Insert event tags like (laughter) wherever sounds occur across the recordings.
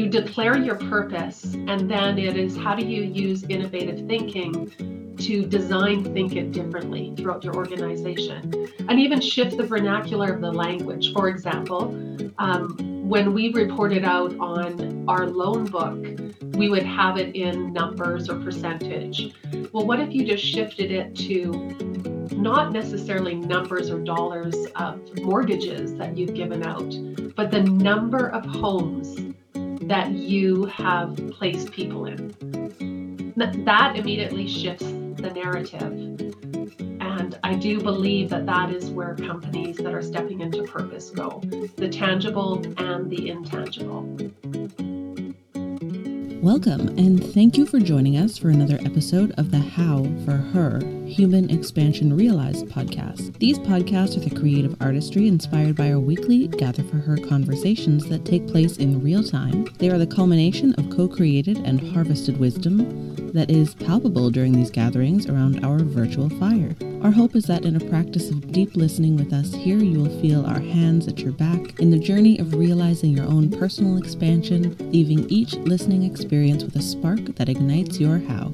you declare your purpose, and then it is how do you use innovative thinking to design think it differently throughout your organization and even shift the vernacular of the language. For example, um, when we reported out on our loan book, we would have it in numbers or percentage. Well, what if you just shifted it to not necessarily numbers or dollars of mortgages that you've given out, but the number of homes that you have placed people in? That immediately shifts the narrative. And I do believe that that is where companies that are stepping into purpose go the tangible and the intangible. Welcome, and thank you for joining us for another episode of the How for Her Human Expansion Realized podcast. These podcasts are the creative artistry inspired by our weekly Gather for Her conversations that take place in real time. They are the culmination of co created and harvested wisdom that is palpable during these gatherings around our virtual fire. Our hope is that in a practice of deep listening with us here, you will feel our hands at your back in the journey of realizing your own personal expansion, leaving each listening experience with a spark that ignites your how.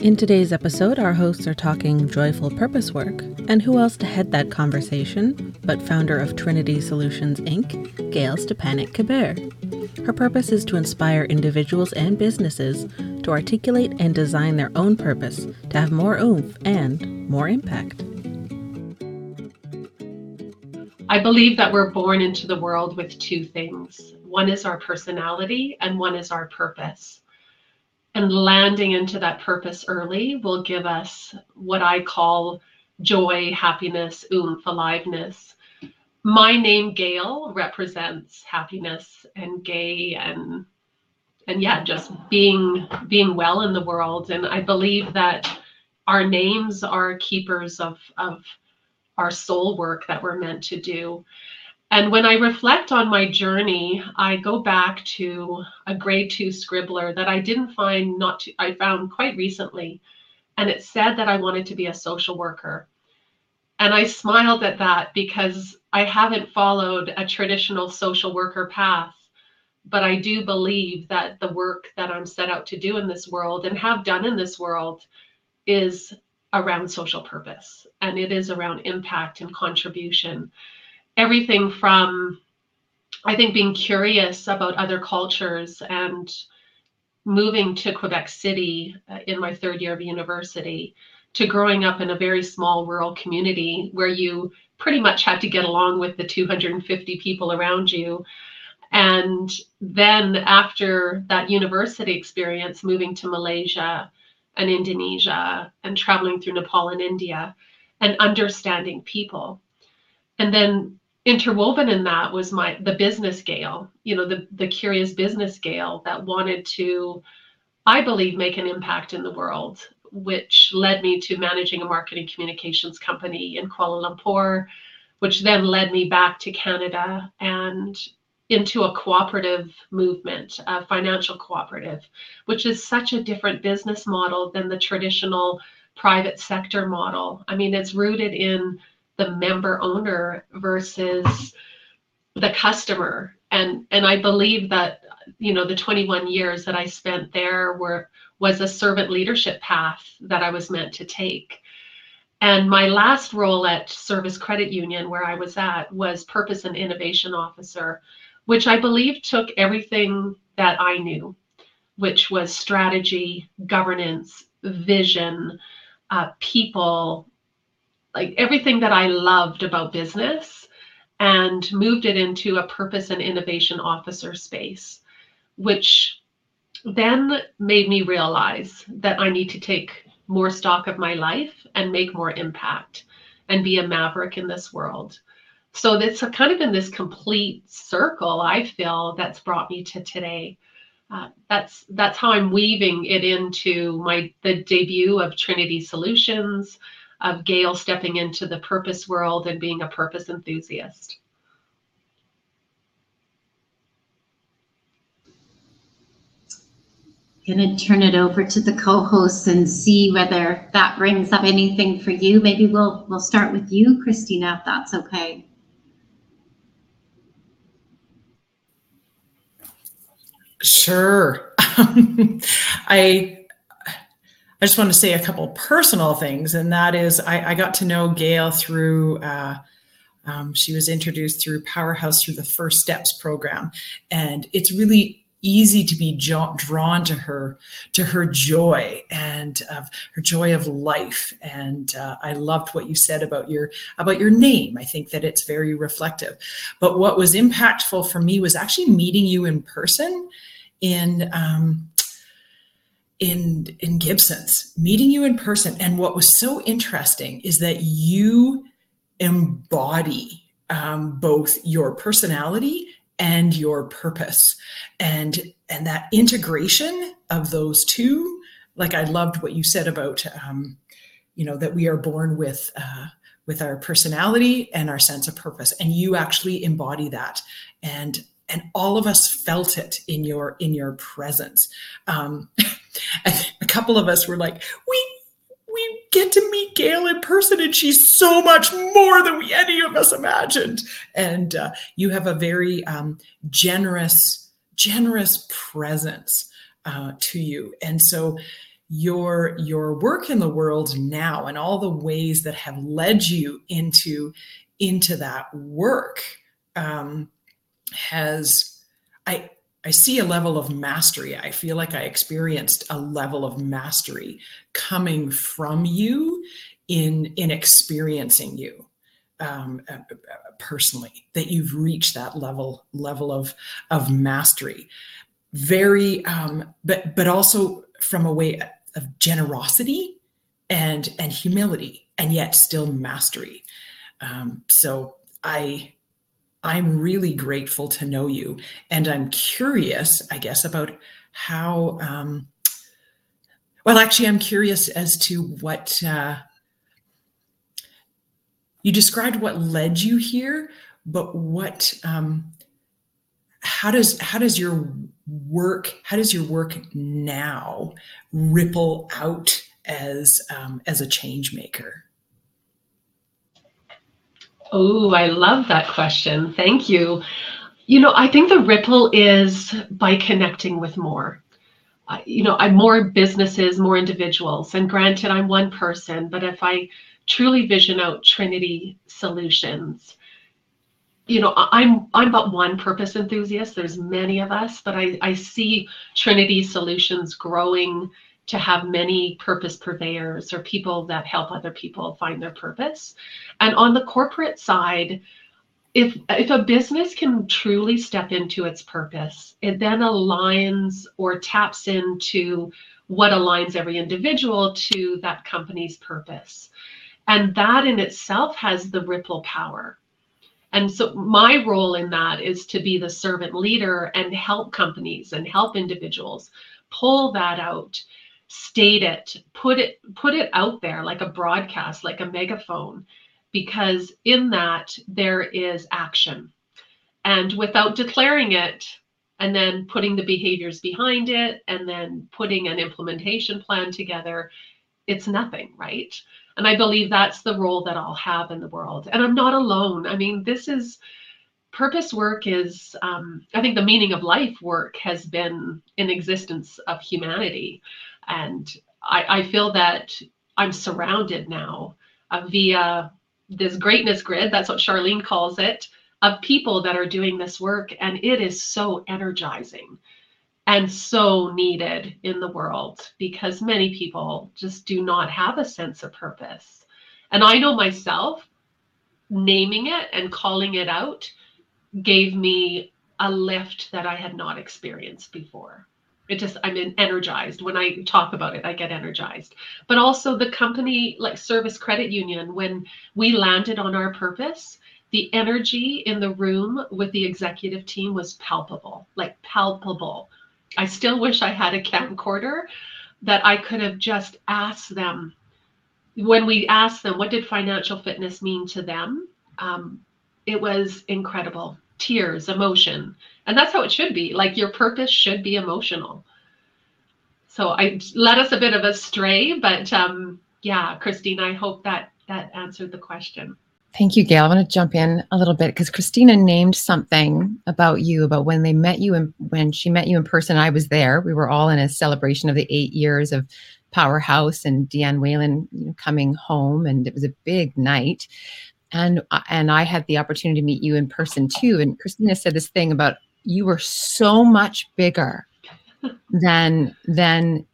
In today's episode, our hosts are talking joyful purpose work. And who else to head that conversation but founder of Triniti Solutions Inc., Gail Stepanik-Keber. Her purpose is to inspire individuals and businesses to articulate and design their own purpose to have more oomph and more impact. I believe that we're born into the world with two things one is our personality, and one is our purpose. And landing into that purpose early will give us what I call joy, happiness, oomph, aliveness. My name, Gail, represents happiness and gay and and yeah, just being being well in the world. And I believe that our names are keepers of of our soul work that we're meant to do. And when I reflect on my journey, I go back to a grade two scribbler that I didn't find not to, I found quite recently. And it said that I wanted to be a social worker. And I smiled at that because I haven't followed a traditional social worker path but I do believe that the work that I'm set out to do in this world and have done in this world is around social purpose and it is around impact and contribution. Everything from, I think, being curious about other cultures and moving to Quebec City uh, in my third year of university to growing up in a very small rural community where you pretty much had to get along with the 250 people around you and then after that university experience, moving to Malaysia and Indonesia and traveling through Nepal and India and understanding people. And then interwoven in that was my the business Gail, you know, the the curious business Gail that wanted to, I believe, make an impact in the world, which led me to managing a marketing communications company in Kuala Lumpur, which then led me back to Canada and into a cooperative movement, a financial cooperative, which is such a different business model than the traditional private sector model. I mean, it's rooted in the member owner versus the customer. And and I believe that you know the 21 years that I spent there were was a servant leadership path that I was meant to take. And my last role at Service Credit Union, where I was at, was Purpose and Innovation Officer which I believe took everything that I knew, which was strategy, governance, vision, uh, people, like everything that I loved about business, and moved it into a purpose and innovation officer space, which then made me realize that I need to take more stock of my life and make more impact and be a maverick in this world. So it's kind of in this complete circle i feel that's brought me to today. Uh, that's that's how i'm weaving it into my the debut of triniti solutions of gail stepping into the purpose world and being a purpose enthusiast. Going to turn it over to the co-hosts and see whether that brings up anything for you. Maybe we'll we'll start with you christina if that's okay. Sure. (laughs) I I just want to say a couple personal things, and that is I, I got to know Gail through. Uh, um, she was introduced through Powerhouse through the First Steps program, and it's really easy to be jo- drawn to her to her joy and her joy of life. And uh, i loved what you said about your about your name. I think that it's very reflective. But what was impactful for me was actually meeting you in person in um, in in Gibson's, meeting you in person. And what was so interesting is that you embody um, both your personality and your purpose, and and that integration of those two. Like I loved what you said about, um, you know, that we are born with. Uh, with our personality and our sense of purpose and you actually embody that and and all of us felt it in your in your presence um, (laughs) a couple of us were like we we get to meet gail in person and she's so much more than we any of us imagined. And uh, you have a very um, generous generous presence uh, to you. And so your your work in the world now and all the ways that have led you into into that work um, has I I see a level of mastery. I feel like I experienced a level of mastery coming from you in in experiencing you um, uh, uh, personally. That you've reached that level level of of mastery. Very, um, but but also from a way of generosity and and humility, and yet still mastery. Um, so I I'm really grateful to know you. And I'm curious, I guess, about how, um, well, actually, I'm curious as to what uh, you described what led you here, but what, um, how does how does your work how does your work now ripple out as um, as a change maker Oh, I love that question. Thank you. You know, I think the ripple is by connecting with more. Uh, you know, I'm more businesses, more individuals. And granted, I'm one person, but if I truly vision out Triniti solutions, you know, I'm I'm but one purpose enthusiast. There's many of us, but I, I see Triniti solutions growing to have many purpose purveyors or people that help other people find their purpose. And on the corporate side, if if a business can truly step into its purpose, it then aligns or taps into what aligns every individual to that company's purpose. And that in itself has the ripple power. And so my role in that is to be the servant leader and help companies and help individuals pull that out state it put it put it out there like a broadcast like a megaphone because in that there is action. And without declaring it and then putting the behaviors behind it and then putting an implementation plan together it's nothing right? And i believe that's the role that i'll have in the world. And i'm not alone. I mean this is purpose work is um, i think the meaning of life work has been in existence of humanity and I, I feel that I'm surrounded now uh, via this greatness grid. That's what Charlene calls it of people that are doing this work. And it is so energizing and so needed in the world because many people just do not have a sense of purpose. And I know myself naming it and calling it out gave me a lift that I had not experienced before it just i'm energized. When i talk about it i get energized. But also the company like service credit union when we landed on our purpose the energy in the room with the executive team was palpable like palpable. I still wish i had a camcorder that i could have just asked them when we asked them what did financial fitness mean to them? Um, it was incredible tears, emotion. And that's how it should be. Like your purpose should be emotional. So I led us a bit of a stray, but um, yeah, Christine, I hope that that answered the question. Thank you, Gail. I want to jump in a little bit because Christina named something about you, about when they met you and when she met you in person. I was there. We were all in a celebration of the eight years of Powerhouse and Deanne Whalen coming home, and it was a big night. And uh, and I had the opportunity to meet you in person too. And Christina said this thing about you were so much bigger than than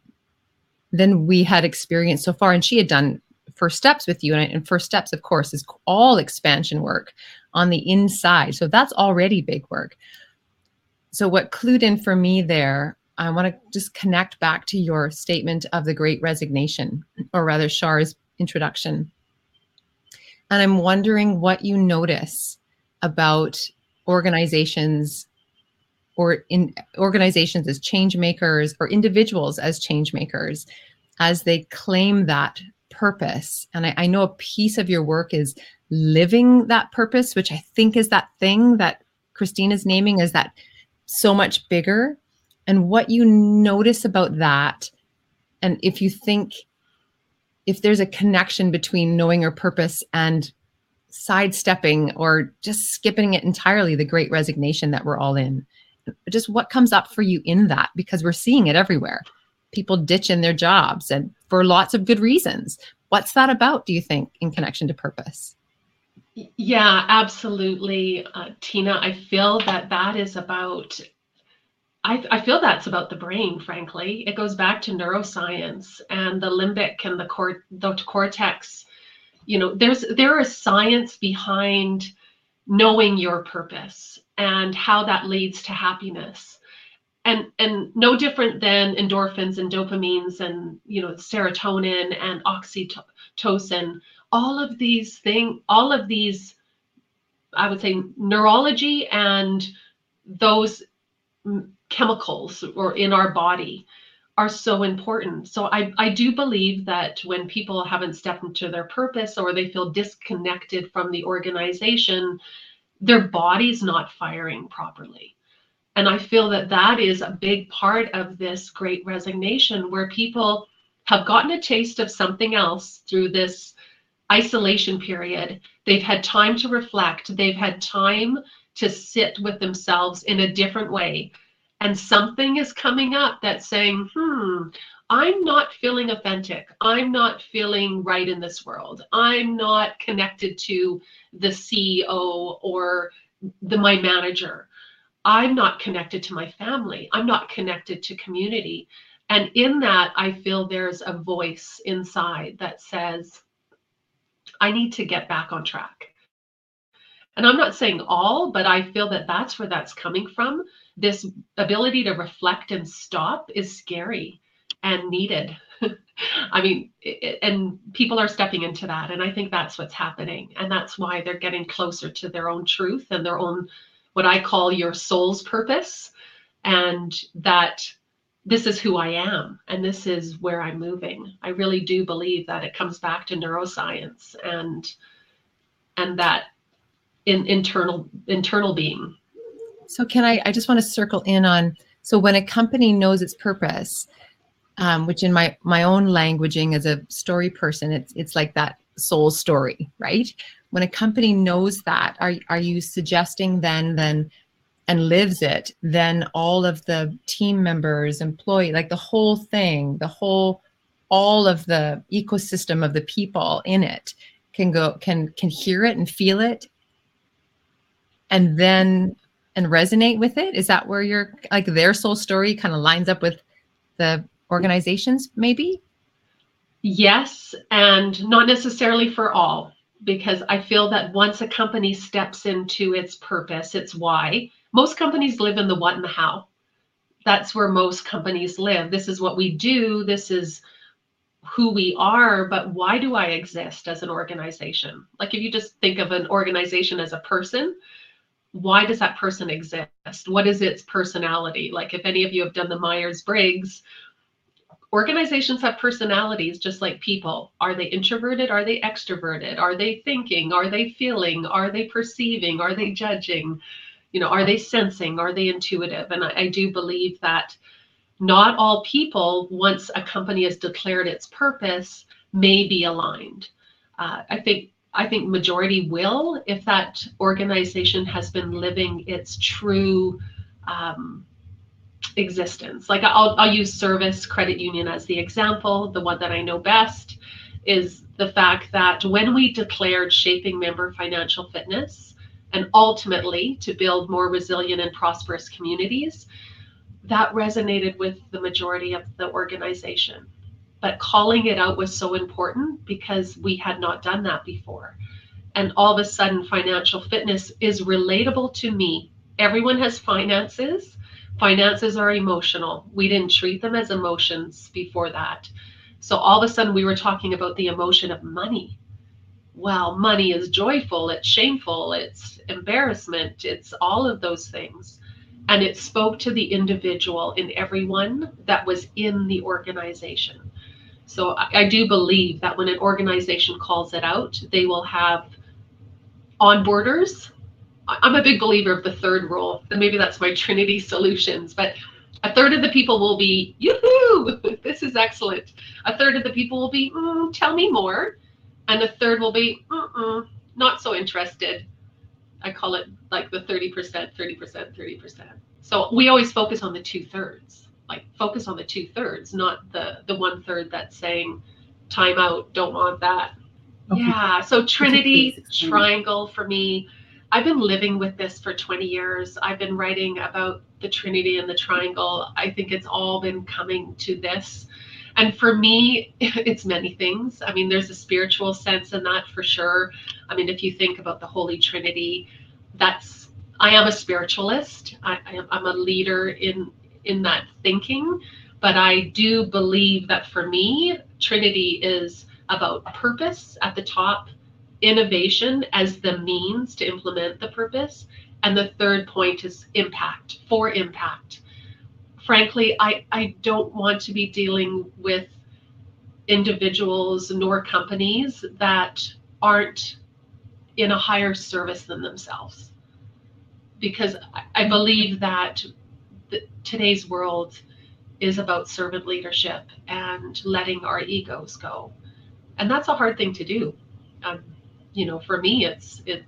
than we had experienced so far. And she had done first steps with you. And, and first steps, of course, is all expansion work on the inside. So that's already big work. So what clued in for me there, I want to just connect back to your statement of the great resignation, or rather Shar's introduction. And I'm wondering what you notice about organizations or in organizations as change makers or individuals as change makers as they claim that purpose. And I, I, know a piece of your work is living that purpose, which I think is that thing that Christine is naming as that so much bigger. And what you notice about that, and if you think if there's a connection between knowing your purpose and sidestepping or just skipping it entirely, the great resignation that we're all in. Just what comes up for you in that? Because we're seeing it everywhere people ditching their jobs and for lots of good reasons. What's that about, do you think, in connection to purpose? Yeah, absolutely, uh, Tina. I feel that that is about. I, I feel that's about the brain. Frankly, it goes back to neuroscience and the limbic and the, cor- the cortex. You know, there's there is science behind knowing your purpose and how that leads to happiness and and no different than endorphins and dopamines and you know serotonin and oxytocin all of these thing all of these i would say neurology and those chemicals or in our body are so important so i i do believe that when people haven't stepped into their purpose or they feel disconnected from the organization their body's not firing properly and I feel that that is a big part of this great resignation where people have gotten a taste of something else through this isolation period. They've had time to reflect, they've had time to sit with themselves in a different way. And something is coming up that's saying, hmm, I'm not feeling authentic. I'm not feeling right in this world. I'm not connected to the CEO or the my manager. I'm not connected to my family. I'm not connected to community. And in that, I feel there's a voice inside that says, I need to get back on track. And I'm not saying all, but I feel that that's where that's coming from. This ability to reflect and stop is scary and needed. (laughs) I mean, it, and people are stepping into that. And I think that's what's happening. And that's why they're getting closer to their own truth and their own what I call your soul's purpose, and that this is who I am and this is where I'm moving. I really do believe that it comes back to neuroscience and and that in internal internal being. So can I I just want to circle in on so when a company knows its purpose, um, which in my my own languaging as a story person, it's it's like that soul story, right? when a company knows that are, are you suggesting then then and lives it then all of the team members employee like the whole thing the whole all of the ecosystem of the people in it can go can can hear it and feel it and then and resonate with it is that where your like their soul story kind of lines up with the organizations maybe yes and not necessarily for all because I feel that once a company steps into its purpose, its why, most companies live in the what and the how. That's where most companies live. This is what we do, this is who we are, but why do I exist as an organization? Like if you just think of an organization as a person, why does that person exist? What is its personality? Like if any of you have done the Myers Briggs, organizations have personalities just like people. Are they introverted? Are they extroverted? Are they thinking? Are they feeling? Are they perceiving? Are they judging? You know, are they sensing? Are they intuitive? And I, I do believe that not all people, once a company has declared its purpose, may be aligned. Uh, I think I think majority will if that organization has been living its true um, existence. Like I'll, I'll use Service Credit Union as the example. The one that I know best is the fact that when we declared shaping member financial fitness and ultimately to build more resilient and prosperous communities, that resonated with the majority of the organization. But calling it out was so important because we had not done that before. And all of a sudden, financial fitness is relatable to me. Everyone has finances. Finances are emotional. We didn't treat them as emotions before that. So all of a sudden, we were talking about the emotion of money. Well, money is joyful, it's shameful, it's embarrassment, it's all of those things and it spoke to the individual in everyone that was in the organization. So I, I, do believe that when an organization calls it out, they will have onboarders. I'm a big believer of the third rule, and maybe that's my (laughs) Triniti solutions, but a third of the people will be, yoo-hoo, (laughs) this is excellent. A third of the people will be, mm, tell me more. And a third will be, not so interested. I call it like the 30%, 30%, 30%. So we always focus on the two thirds, like focus on the two thirds, not the the one third that's saying time out, don't want that. Okay. Yeah. So Trinity triangle for me, I've been living with this for 20 years. I've been writing about the Trinity and the triangle. I think it's all been coming to this. And for me, (laughs) it's many things. I mean, there's a spiritual sense in that for sure. I mean, if you think about the Holy Trinity, that's I am a spiritualist. I, I'm a leader in in that thinking, but I do believe that for me, Trinity is about purpose at the top, innovation as the means to implement the purpose, and the third point is impact for impact. Frankly, I, I don't want to be dealing with individuals nor companies that aren't in a higher service than themselves. Because I believe that the, today's world is about servant leadership and letting our egos go. And that's a hard thing to do. Um, you know, for me, it's, it,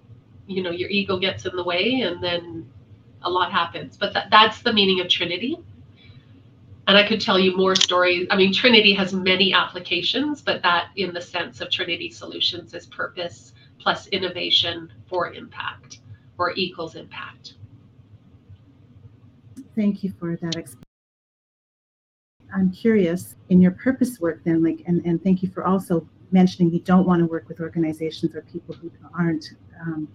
you know, your ego gets in the way and then a lot happens. But that, that's the meaning of Trinity. And I could tell you more stories. I mean, Trinity has many applications, but that in the sense of Triniti Solutions is purpose, plus innovation for impact or equals impact. Thank you for that. I'm curious in your purpose work then, like, and, and thank you for also mentioning you don't want to work with organizations or people who aren't um,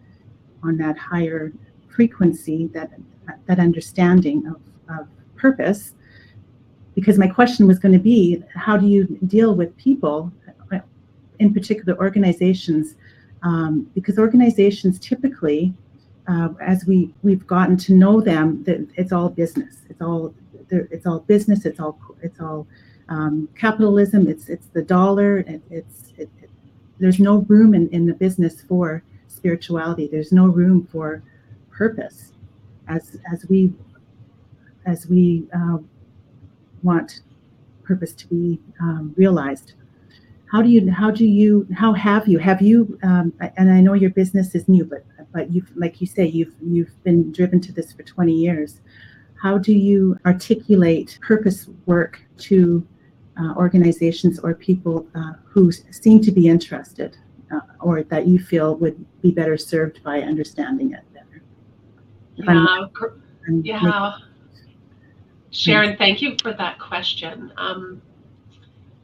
on that higher frequency, that that understanding of, of purpose. Because my question was going to be, how do you deal with people, in particular organizations um, because organizations typically, uh, as we we've gotten to know them, that it's all business. It's all it's all business. It's all it's all um, capitalism. It's it's the dollar. It, it's it, it, there's no room in, in the business for spirituality. There's no room for purpose, as as we as we uh, want purpose to be um, realized how do you how do you how have you have you um, and i know your business is new but but you've like you say you've you've been driven to this for 20 years. How do you articulate purpose work to uh, organizations or people uh, who seem to be interested uh, or that you feel would be better served by understanding it better? If yeah, I'm, I'm yeah. Making, sharon thank you for that question. Um,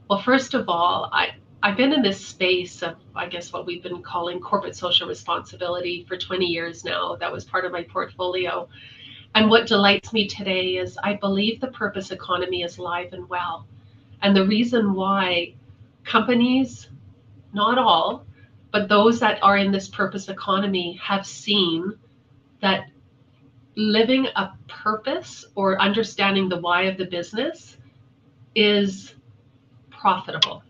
well, first of all, I, I've been in this space of, I guess, what we've been calling corporate social responsibility for 20 years now. That was part of my portfolio. And what delights me today is I believe the purpose economy is live and well. And the reason why companies, not all, but those that are in this purpose economy have seen that living a purpose or understanding the why of the business is profitable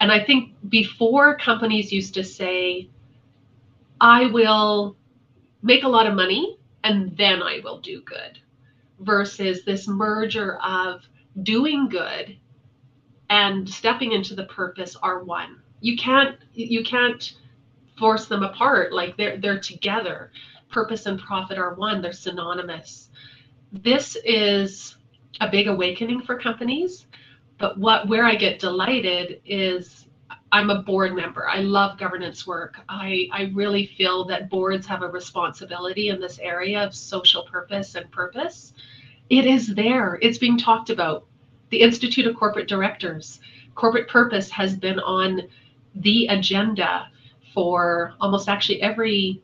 and I think before companies used to say, I will make a lot of money and then I will do good, versus this merger of doing good and stepping into the purpose are one. You can't you can't force them apart. Like they're they're together. Purpose and profit are one. They're synonymous. This is a big awakening for companies. But what where I get delighted is I'm a board member. I love governance work. I, I really feel that boards have a responsibility in this area of social purpose and purpose. It is there. It's being talked about. The Institute of Corporate Directors, corporate purpose has been on the agenda for almost actually every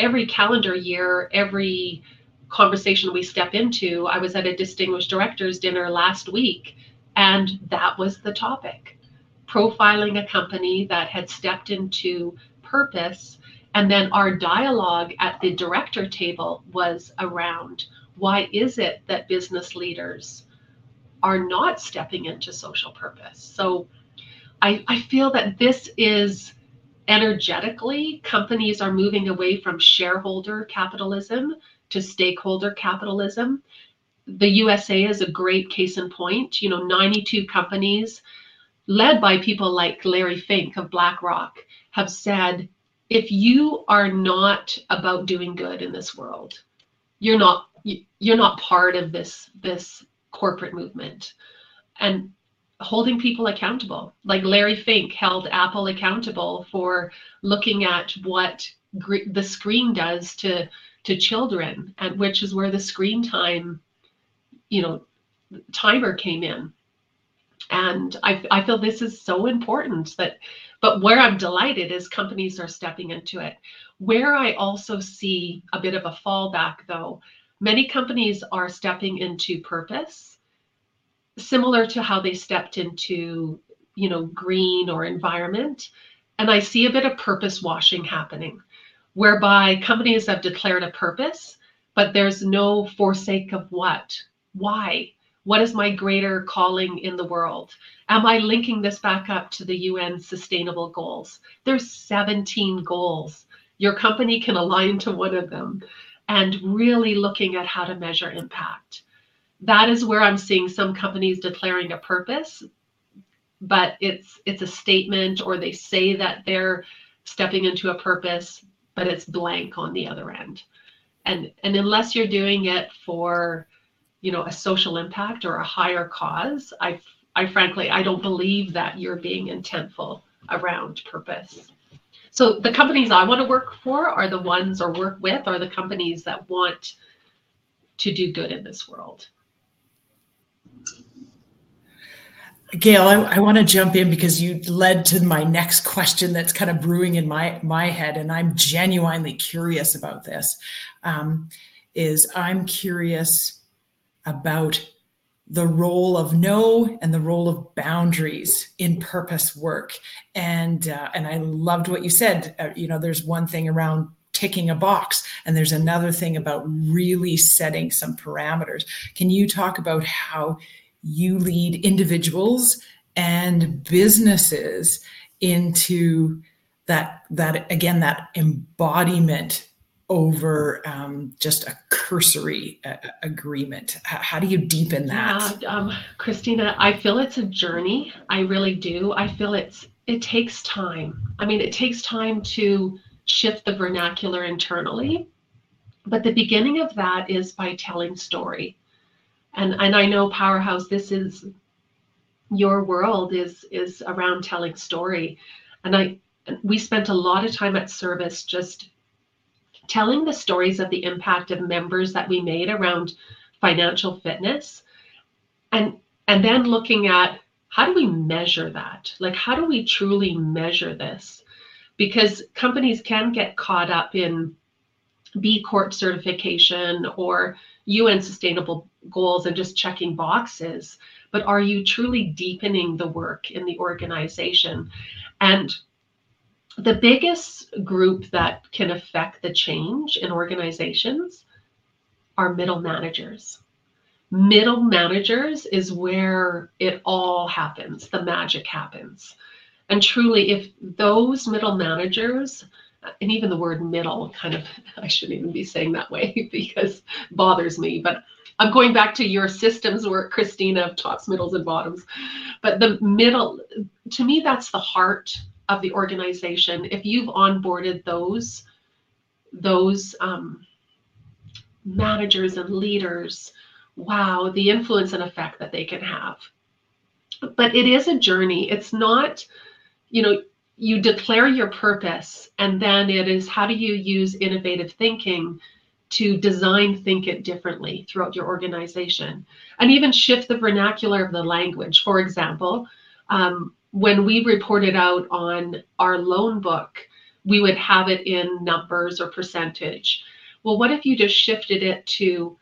every calendar year, every conversation we step into. I was at a distinguished directors dinner last week and that was the topic profiling a company that had stepped into purpose. And then our dialogue at the director table was around why is it that business leaders are not stepping into social purpose? So I, I feel that this is energetically, companies are moving away from shareholder capitalism to stakeholder capitalism the USA is a great case in point. You know, 92 companies led by people like Larry Fink of BlackRock have said if you are not about doing good in this world, you're not you're not part of this this corporate movement. And holding people accountable. Like Larry Fink held Apple accountable for looking at what the screen does to to children and which is where the screen time you know, timer came in. And I, I feel this is so important that, but where I'm delighted is companies are stepping into it. Where I also see a bit of a fallback though, many companies are stepping into purpose, similar to how they stepped into, you know, green or environment. And I see a bit of purpose washing happening, whereby companies have declared a purpose, but there's no forsake of what why? What is my greater calling in the world? Am I linking this back up to the UN sustainable goals? There's 17 goals. Your company can align to one of them and really looking at how to measure impact. That is where I'm seeing some companies declaring a purpose, but it's it's a statement or they say that they're stepping into a purpose, but it's blank on the other end. And and unless you're doing it for you know a social impact or a higher cause i i frankly i don't believe that you're being intentful around purpose so the companies i want to work for are the ones or work with are the companies that want to do good in this world Gail, I, I want to jump in because you led to my next question that's kind of brewing in my my head, and I'm genuinely curious about this. Um, is I'm curious about the role of no and the role of boundaries in purpose work. And uh, and i loved what you said. Uh, you know there's one thing around ticking a box and there's another thing about really setting some parameters. Can you talk about how you lead individuals and businesses into that that again that embodiment over um, just a cursory uh, agreement? How, do you deepen that? Yeah, um, Christina, I feel it's a journey. I really do. I feel it's it takes time. I mean, it takes time to shift the vernacular internally, but the beginning of that is by telling story. And and I know Powerhouse, this is your world is is around telling story, and I we spent a lot of time at service just telling the stories of the impact of members that we made around financial fitness and and then looking at how do we measure that? Like how do we truly measure this? Because companies can get caught up in b corp certification or un sustainable goals and just checking boxes but are you truly deepening the work in the organization? And the biggest group that can affect the change in organizations are middle managers. Middle managers is where it all happens, the magic happens. And truly, if those middle managers, and even the word middle kind of, (laughs) I shouldn't even be saying that way (laughs) because bothers me, but I'm going back to your systems work, Christina, of tops, middles, and bottoms. But the middle, to me, that's the heart of the organization, if you've onboarded those those um, managers and leaders, wow, the influence and effect that they can have. But it is a journey. It's not, you know, you declare your purpose, and then it is how do you use innovative thinking to design think it differently throughout your organization and even shift the vernacular of the language. For example, um, when we reported out on our loan book, we would have it in numbers or percentage. Well, what if you just shifted it to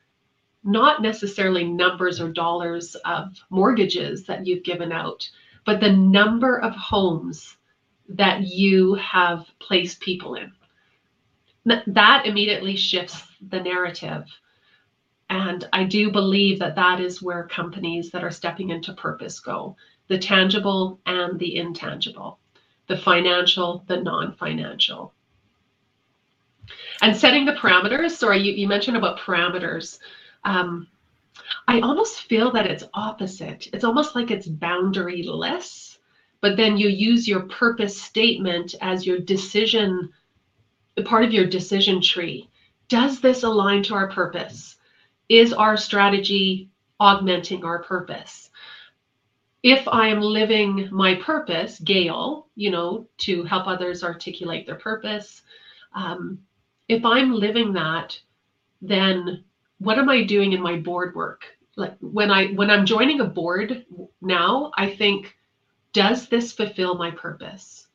not necessarily numbers or dollars of mortgages that you've given out, but the number of homes that you have placed people in? That immediately shifts the narrative. And I do believe that that is where companies that are stepping into purpose go the tangible and the intangible, the financial, the non financial. And setting the parameters. Sorry, you, you mentioned about parameters. Um, I almost feel that it's opposite. It's almost like it's boundaryless, but then you use your purpose statement as your decision, part of your decision tree. Does this align to our purpose? Is our strategy augmenting our purpose? If I am living my purpose, Gail, you know, to help others articulate their purpose, um, if I'm living that, then what am I doing in my board work? Like when I when I'm joining a board now, I think, does this fulfill my purpose?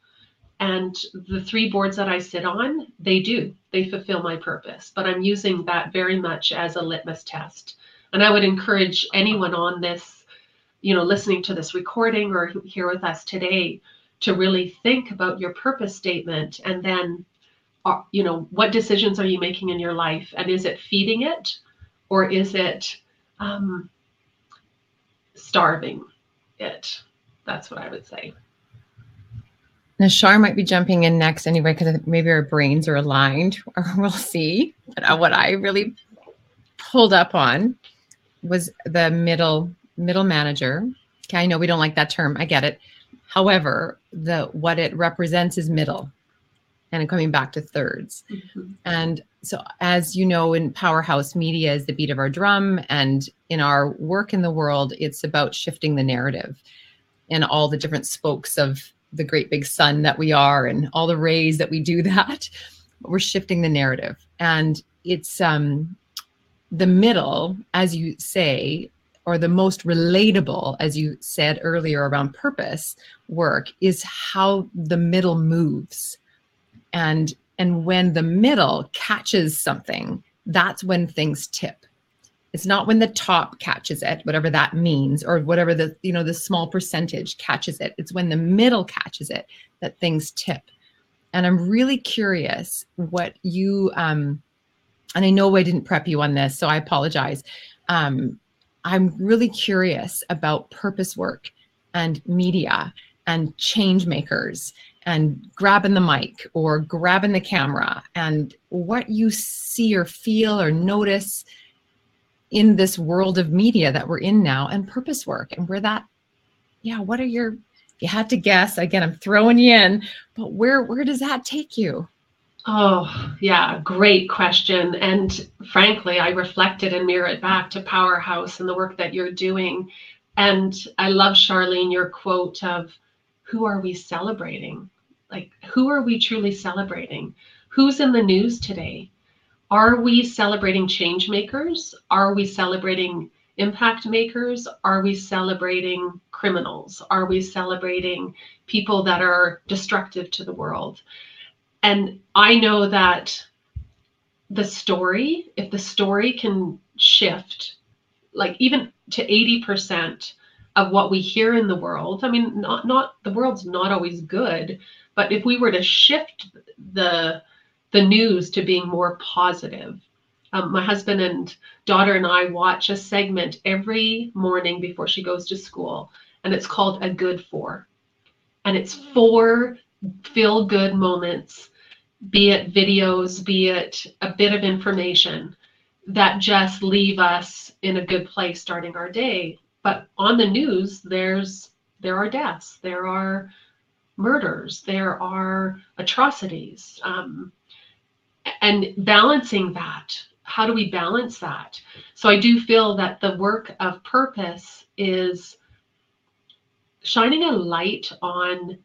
And the three boards that I sit on, they do. They fulfill my purpose. But I'm using that very much as a litmus test. And I would encourage anyone on this, you know, listening to this recording or here with us today to really think about your purpose statement and then are, you know, what decisions are you making in your life? And is it feeding it or is it um, starving it? That's what I would say. Now, Shar might be jumping in next anyway, because maybe our brains are aligned, or (laughs) we'll see. But uh, what I really pulled up on was the middle middle manager. Okay, I know we don't like that term. I get it. However, the what it represents is middle and I'm coming back to thirds. Mm-hmm. And so, as you know, in Powerhouse Media is the beat of our drum, and in our work in the world, it's about shifting the narrative and all the different spokes of the great big sun that we are, and all the rays that we do (laughs) that. We're shifting the narrative, and it's um, the middle, as you say, or the most relatable, as you said earlier around purpose work, is how the middle moves. And and when the middle catches something that's when things tip. It's not when the top catches it whatever that means or whatever the you know the small percentage catches it. It's when the middle catches it that things tip. And i'm really curious what you um and i know i didn't prep you on this so i apologize. Um i'm really curious about purpose work and media and change makers and grabbing the mic or grabbing the camera and what you see or feel or notice in this world of media that we're in now and purpose work and where that yeah what are your you had to guess. Again i'm throwing you in but where where does that take you oh yeah great question and frankly i reflected and mirror it back to powerhouse and the work that you're doing and i love charlene your quote of who are we celebrating? Like, who are we truly celebrating? Who's in the news today? Are we celebrating change makers? Are we celebrating impact makers? Are we celebrating criminals? Are we celebrating people that are destructive to the world? And I know that the story, if the story can shift, like even to 80%, of what we hear in the world. I mean, not not the world's not always good, but if we were to shift the the news to being more positive, um, my husband and daughter and I watch a segment every morning before she goes to school, and it's called A Good Four, and it's four feel good moments, be it videos, be it a bit of information that just leave us in a good place starting our day but on the news there's there are deaths there are murders, there are atrocities, um, and balancing that. How do we balance that? So I do feel that the work of purpose is shining a light on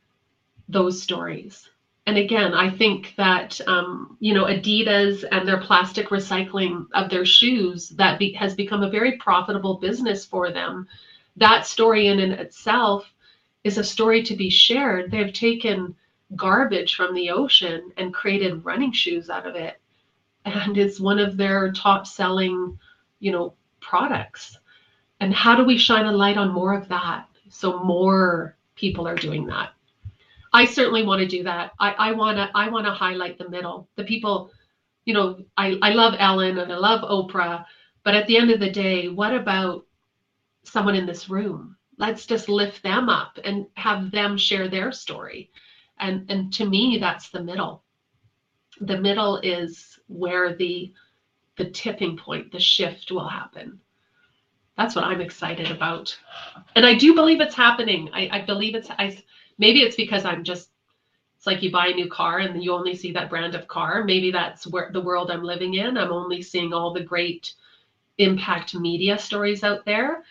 those stories. And again, I think that um, you know Adidas and their plastic recycling of their shoes that be, has become a very profitable business for them. That story in and itself is a story to be shared. They've taken garbage from the ocean and created running shoes out of it, and it's one of their top selling, you know, products. And how do we shine a light on more of that so more people are doing that? I certainly want to do that. I, I want to I want to highlight the middle. The people, you know, I, I love Ellen and I love Oprah, but at the end of the day, what about someone in this room? Let's just lift them up and have them share their story. And and to me, that's the middle. The middle is where the the tipping point, the shift will happen. That's what I'm excited about. And I do believe it's happening. I, I believe it's I maybe it's because i'm just it's like you buy a new car and you only see that brand of car. Maybe that's where the world i'm living in. I'm only seeing all the great impact media stories out there.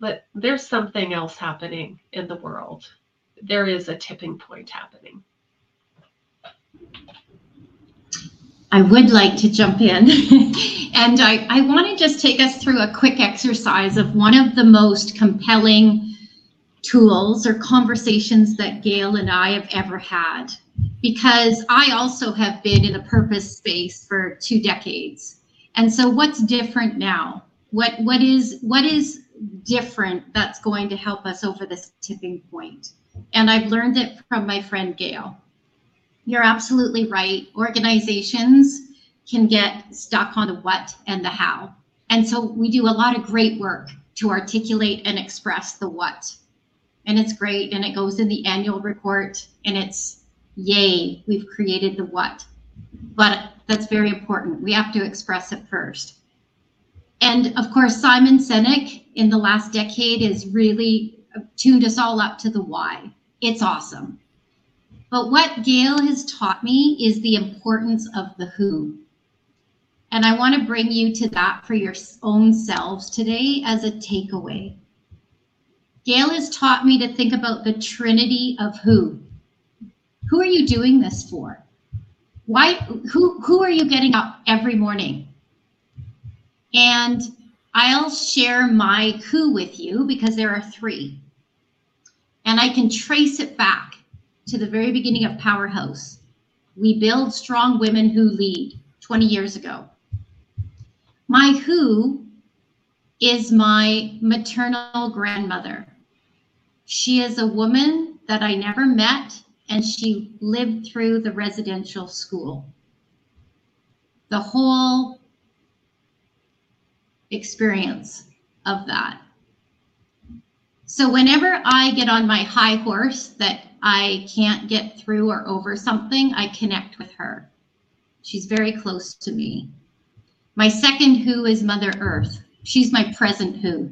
But there's something else happening in the world. There is a tipping point happening. I would like to jump in. (laughs) and I, I want to just take us through a quick exercise of one of the most compelling tools or conversations that Gail and I have ever had because I also have been in a purpose space for two decades. And so what's different now? What what is what is different that's going to help us over this tipping point? And I've learned it from my friend Gail. You're absolutely right. Organizations can get stuck on the what and the how. And so we do a lot of great work to articulate and express the what and it's great and it goes in the annual report and it's yay we've created the what. But that's very important. We have to express it first. And of course simon sinek in the last decade has really tuned us all up to the why. It's awesome. But what gail has taught me is the importance of the who. And i want to bring you to that for your own selves today as a takeaway Gail has taught me to think about the trinity of who. Who are you doing this for? Why who who are you getting up every morning? And I'll share my who with you because there are three. And I can trace it back to the very beginning of Powerhouse. We build strong women who lead 20 years ago. My who is my maternal grandmother. She is a woman that I never met, and she lived through the residential school. The whole experience of that. So, whenever I get on my high horse that I can't get through or over something, I connect with her. She's very close to me. My second who is Mother Earth. She's my present who.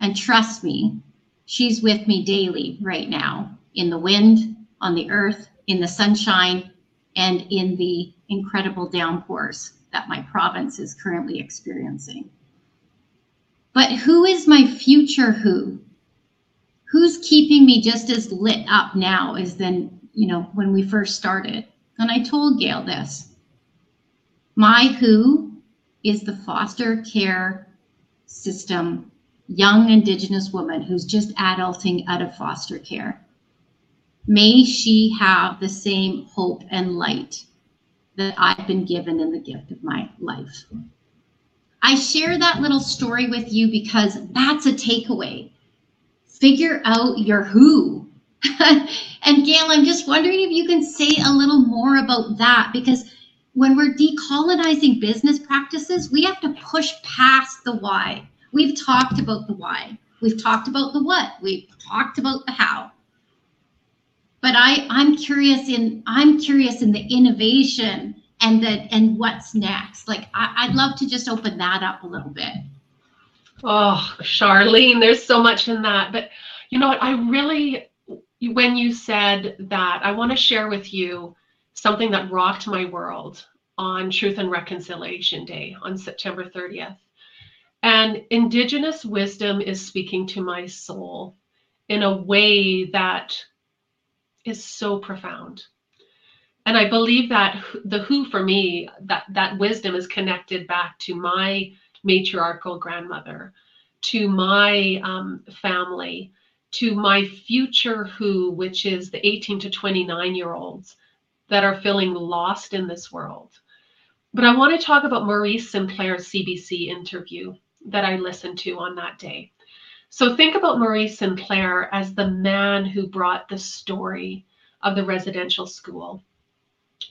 And trust me, She's with me daily right now in the wind, on the earth, in the sunshine, and in the incredible downpours that my province is currently experiencing. But who is my future who? Who's keeping me just as lit up now as then, you know, when we first started? And I told Gail this. My who is the foster care system young Indigenous woman who's just adulting out of foster care. May she have the same hope and light that I've been given in the gift of my life. I share that little story with you because that's a takeaway. Figure out your who. (laughs) and Gail, I'm just wondering if you can say a little more about that because when we're decolonizing business practices, we have to push past the why We've talked about the why. We've talked about the what. We've talked about the how. But I, I'm curious in I'm curious in the innovation and the and what's next. Like I, I'd love to just open that up a little bit. Oh, Charlene, there's so much in that. But you know what? I really when you said that, I want to share with you something that rocked my world on Truth and Reconciliation Day on September 30th. And Indigenous wisdom is speaking to my soul in a way that is so profound. And I believe that the who for me, that, that wisdom is connected back to my matriarchal grandmother, to my um, family, to my future who, which is the 18 to 29 year olds that are feeling lost in this world. But I want to talk about Maurice Sinclair's CBC interview that I listened to on that day. So think about Maurice Sinclair as the man who brought the story of the residential school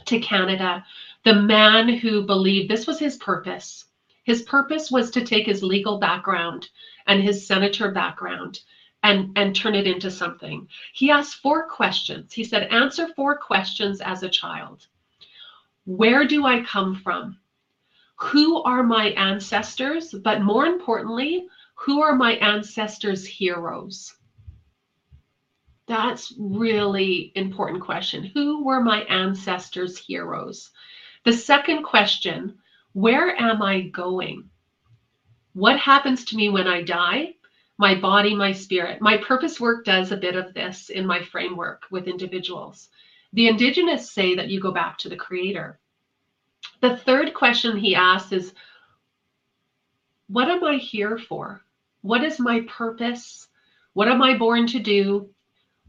to Canada, the man who believed this was his purpose. His purpose was to take his legal background and his senator background and, and turn it into something. He asked four questions. He said, Answer four questions as a child. Where do I come from? Who are my ancestors? But more importantly, who are my ancestors' heroes? That's really important question. Who were my ancestors' heroes? The second question, where am I going? What happens to me when I die? My body, my spirit. My purpose work does a bit of this in my framework with individuals. The indigenous say that you go back to the creator. The third question he asks is, what am I here for? What is my purpose? What am I born to do?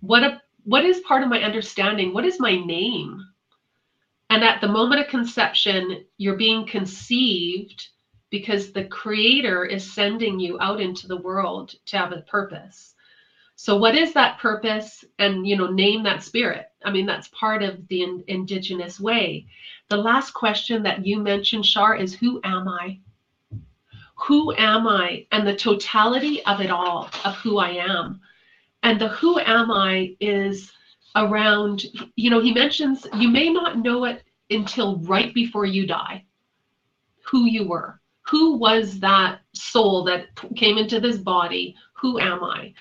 what a, what is part of my understanding what is my name and at the moment of conception you're being conceived because the creator is sending you out into the world to have a purpose so what is that purpose and you know name that spirit i mean that's part of the in, indigenous way the last question that you mentioned shar is who am i who am i and the totality of it all of who i am and the who am I is around, you know, he mentions you may not know it until right before you die who you were. Who was that soul that came into this body? Who am I?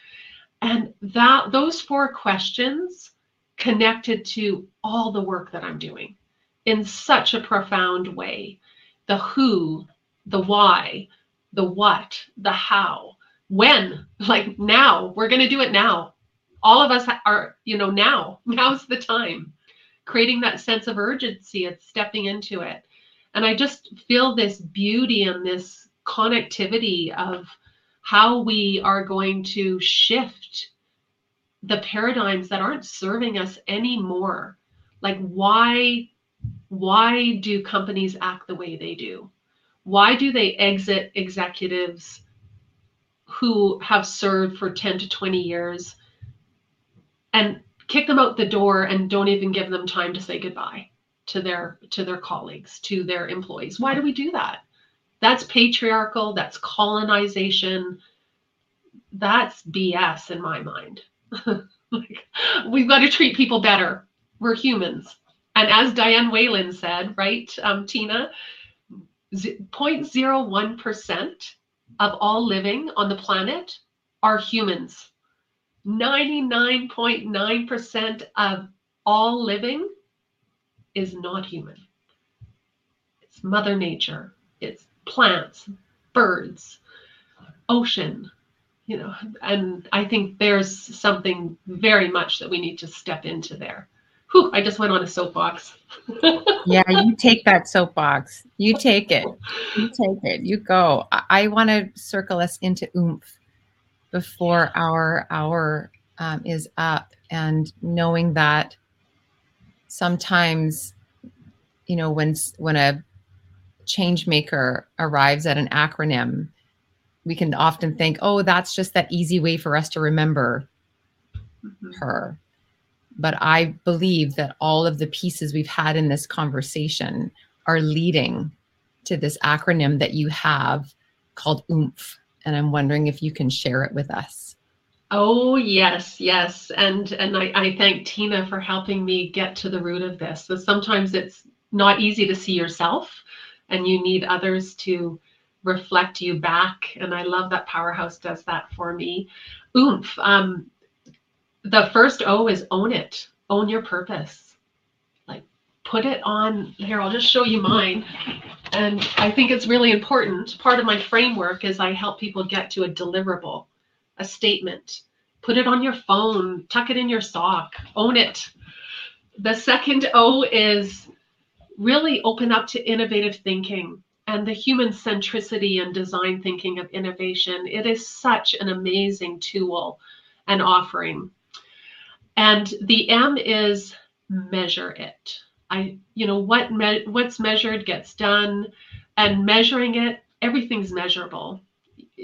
And that those four questions connected to all the work that I'm doing in such a profound way. The who, the why, the what, the how, when (laughs) like now we're going to do it now. All of us are you know now (laughs) now's the time. Creating that sense of urgency and stepping into it. And i just feel this beauty and this connectivity of how we are going to shift the paradigms that aren't serving us anymore. Like why why do companies act the way they do? Why do they exit executives who have served for 10 to 20 years and kick them out the door and don't even give them time to say goodbye to their to their colleagues to their employees? Why do we do that that's patriarchal that's colonization. That's bs in my mind. (laughs) Like, we've got to treat people better. We're humans. And as diane whalen said right um, tina 0.01% of all living on the planet are humans. 99.9% of all living is not human. It's Mother Nature, it's plants, birds, ocean, you know, and I think there's something very much that we need to step into there. Whew, I just went on a soapbox. (laughs) yeah, you take that soapbox. You take it. You take it. You go. I, I want to circle us into oomph before our hour um, is up, and knowing that sometimes, you know, when when a change maker arrives at an acronym, we can often think, "Oh, that's just that easy way for us to remember mm-hmm. her." But I believe that all of the pieces we've had in this conversation are leading to this acronym that you have called oomph. And I'm wondering if you can share it with us. Oh yes, yes, and and I, I thank Tina for helping me get to the root of this. So sometimes it's not easy to see yourself, and you need others to reflect you back. And I love that Powerhouse does that for me. Oomph. Um, the first O is own it. Own your purpose. Like put it on here. I'll just show you mine. And I think it's really important. Part of my framework is I help people get to a deliverable, a statement. Put it on your phone, tuck it in your sock, own it. The second O is really open up to innovative thinking and the human centricity and design thinking of innovation. It is such an amazing tool and offering. And the M is measure it. I, you know, what me- what's measured gets done, and measuring it, everything's measurable.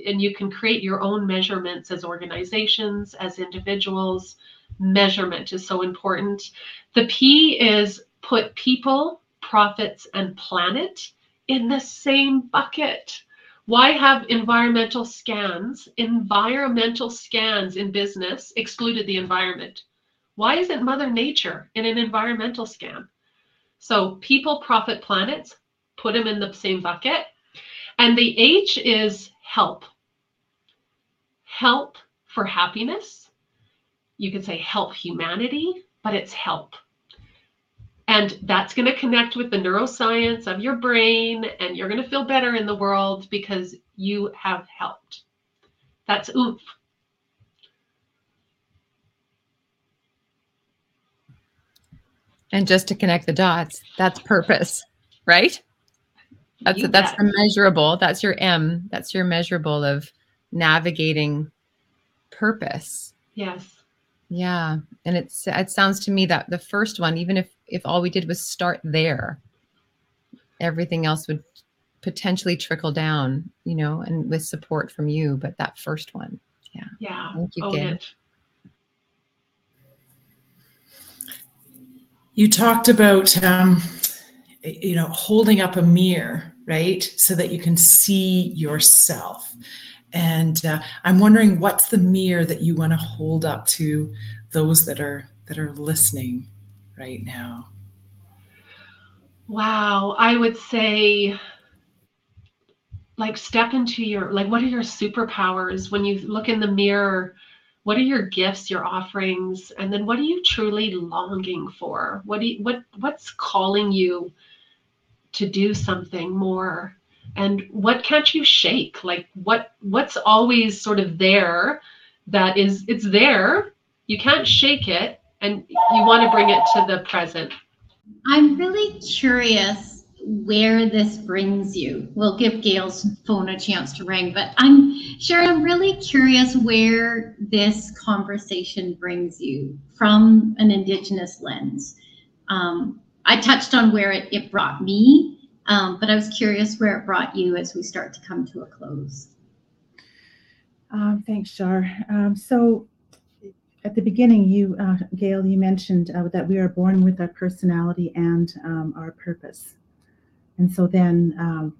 And you can create your own measurements as organizations, as individuals. Measurement is so important. The P is put people, profits, and planet in the same bucket. Why have environmental scans, environmental scans in business excluded the environment? Why isn't Mother Nature in an environmental scan? So people, profit, planets, put them in the same bucket. And the H is help. Help for happiness. You could say help humanity, but it's help. And that's going to connect with the neuroscience of your brain, and you're going to feel better in the world because you have helped. That's oomph. And just to connect the dots, that's purpose, right? That's that's the measurable. That's your M. That's your measurable of navigating purpose. Yes. Yeah, and it's it sounds to me that the first one, even if if all we did was start there, everything else would potentially trickle down, you know, and with support from you. But that first one, Yeah. yeah Thank you, Own You talked about, um, you know, holding up a mirror, right, so that you can see yourself. And uh, I'm wondering, what's the mirror that you want to hold up to those that are that are listening right now? Wow. I would say, like, step into your, like, what are your superpowers when you look in the mirror? What are your gifts, your offerings? And then what are you truly longing for? What do you, what, what's calling you to do something more? And what can't you shake? Like, what, what's always sort of there that is, it's there. You can't shake it. And you want to bring it to the present. I'm really curious where this brings you. We'll give Gail's phone a chance to ring, but I'm Sharon, I'm really curious where this conversation brings you from an Indigenous lens. Um, I touched on where it, it brought me, um, but I was curious where it brought you as we start to come to a close. Um, thanks, Shar. Um, so at the beginning, you, uh, Gail, you mentioned uh, that we are born with our personality and um, our purpose. And so then um,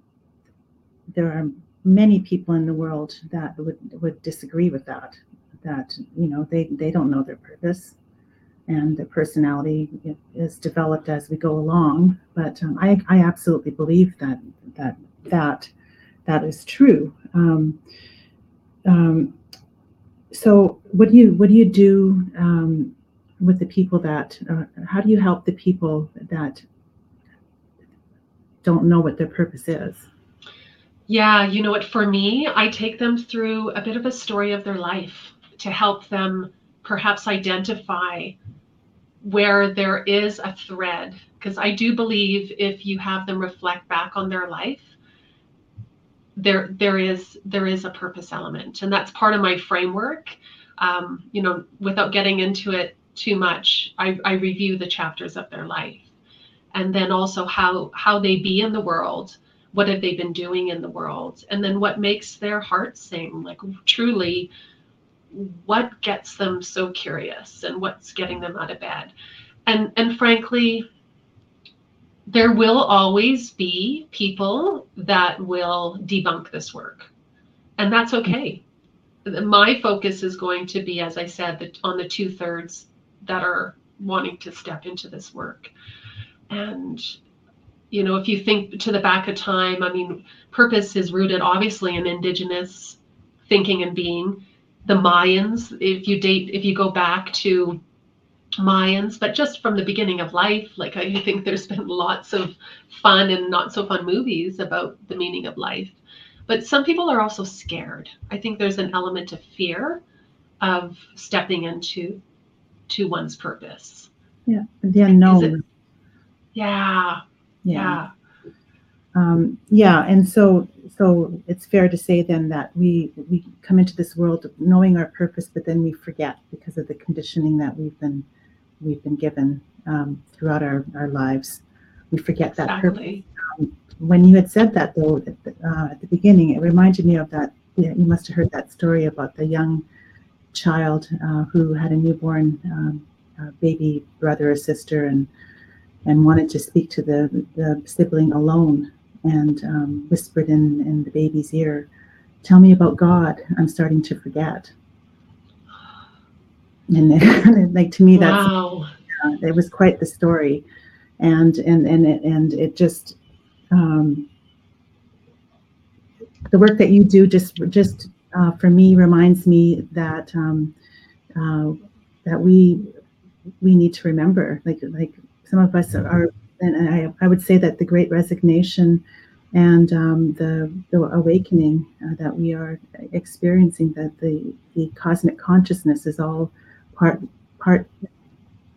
there are many people in the world that would, would disagree with that, that, you know, they, they don't know their purpose and their personality is developed as we go along. But um, I, I absolutely believe that, that, that, that is true. Um, um, so what do you what do you do um, with the people that uh, how do you help the people that don't know what their purpose is Yeah, you know what? For me, I take them through a bit of a story of their life to help them perhaps identify where there is a thread. Because I do believe if you have them reflect back on their life, there there is there is a purpose element, and that's part of my framework. Um, you know, without getting into it too much, I, I review the chapters of their life, and then also how how they be in the world what have they been doing in the world and then what makes their heart sing. Like truly what gets them so curious and what's getting them out of bed? And and frankly there will always be people that will debunk this work. And that's hmm. okay. My focus is going to be as i said on the two thirds that are wanting to step into this work. And you know if you think to the back of time i mean purpose is rooted obviously in indigenous thinking and being. The Mayans, if you date, if you go back to Mayans, but just from the beginning of life, like I think there's been lots of fun and not so fun movies about the meaning of life. But some people are also scared. I think there's an element of fear of stepping into to one's purpose. Yeah, the unknown. Yeah, yeah. Yeah. Um, yeah, and so so it's fair to say then that we we come into this world knowing our purpose, but then we forget because of the conditioning that we've been we've been given um, throughout our, our lives. We forget that purpose. Exactly. When you had said that though at the, uh, at the beginning, it reminded me of that. Yeah, you must have heard that story about the young child uh, who had a newborn um, uh, baby brother or sister and and wanted to speak to the, the sibling alone and um, whispered in, in the baby's ear, Tell me about God. I'm starting to forget. And (laughs) like to me, that's Wow. uh, it was quite the story, and and and it, and it just um, the work that you do just just uh, for me reminds me that um, uh, that we we need to remember like like some of us are and I, I would say that the great resignation and um, the, the awakening uh, that we are experiencing that the, the cosmic consciousness is all part part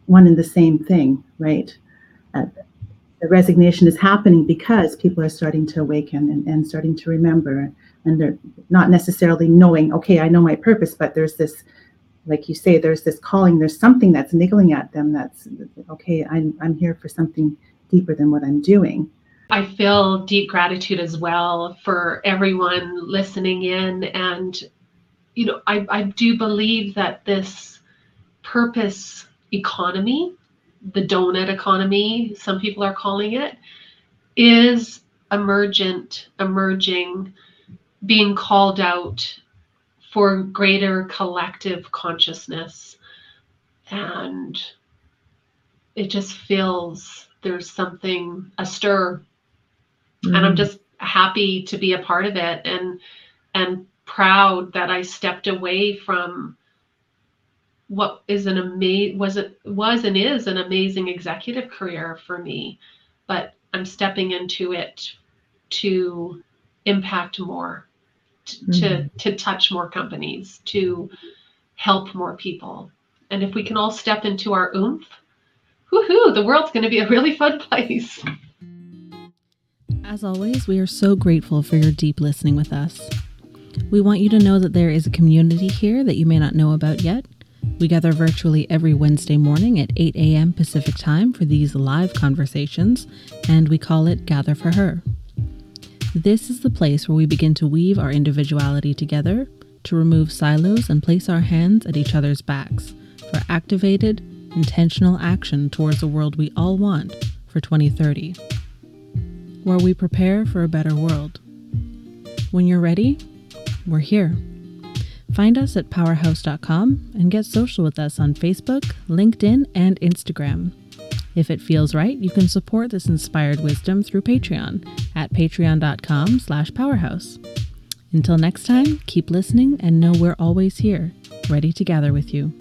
one and the same thing right uh, the resignation is happening because people are starting to awaken and, and starting to remember and they're not necessarily knowing okay i know my purpose but there's this like you say there's this calling there's something that's niggling at them that's okay i'm, I'm here for something deeper than what i'm doing I feel deep gratitude as well for everyone listening in. And, you know, I, I do believe that this purpose economy, the donut economy, some people are calling it, is emergent, emerging, being called out for greater collective consciousness. And it just feels there's something, a stir and I'm mm. just happy to be a part of it and and proud that I stepped away from what is an amazing was it was and is an amazing executive career for me but I'm stepping into it to impact more t- to mm-hmm. to touch more companies to help more people and if we can all step into our oomph woohoo the world's going to be a really fun place As always, we are so grateful for your deep listening with us. We want you to know that there is a community here that you may not know about yet. We gather virtually every Wednesday morning at 8 a.m. Pacific Time for these live conversations, and we call it Gather for Her. This is the place where we begin to weave our individuality together, to remove silos and place our hands at each other's backs for activated, intentional action towards a world we all want for 2030 where we prepare for a better world. When you're ready, we're here. Find us at powerhouse.com and get social with us on Facebook, LinkedIn, and Instagram. If it feels right, you can support this inspired wisdom through Patreon at patreon.com slash powerhouse. Until next time, keep listening and know we're always here, ready to gather with you.